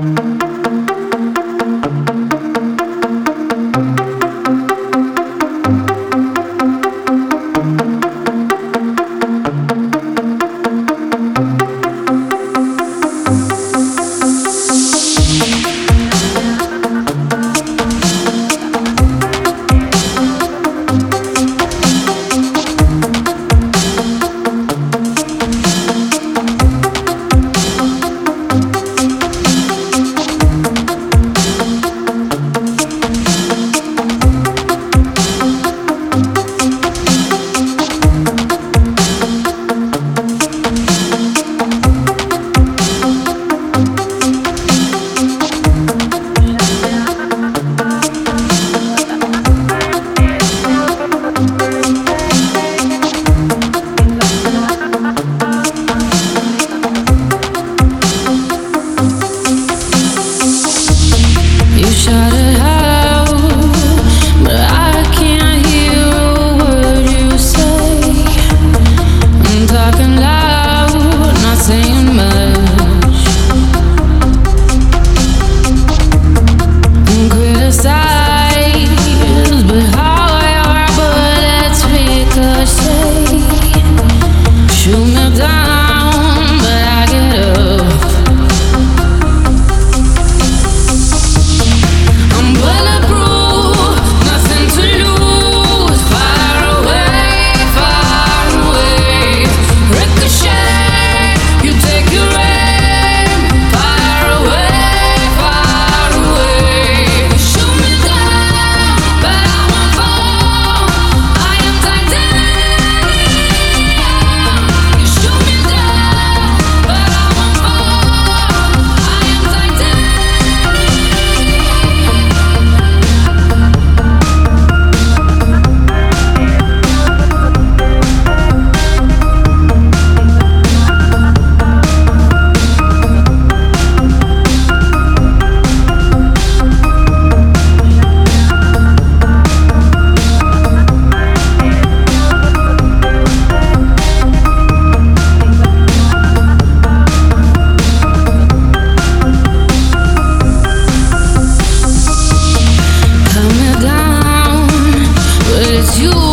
Thank shot you.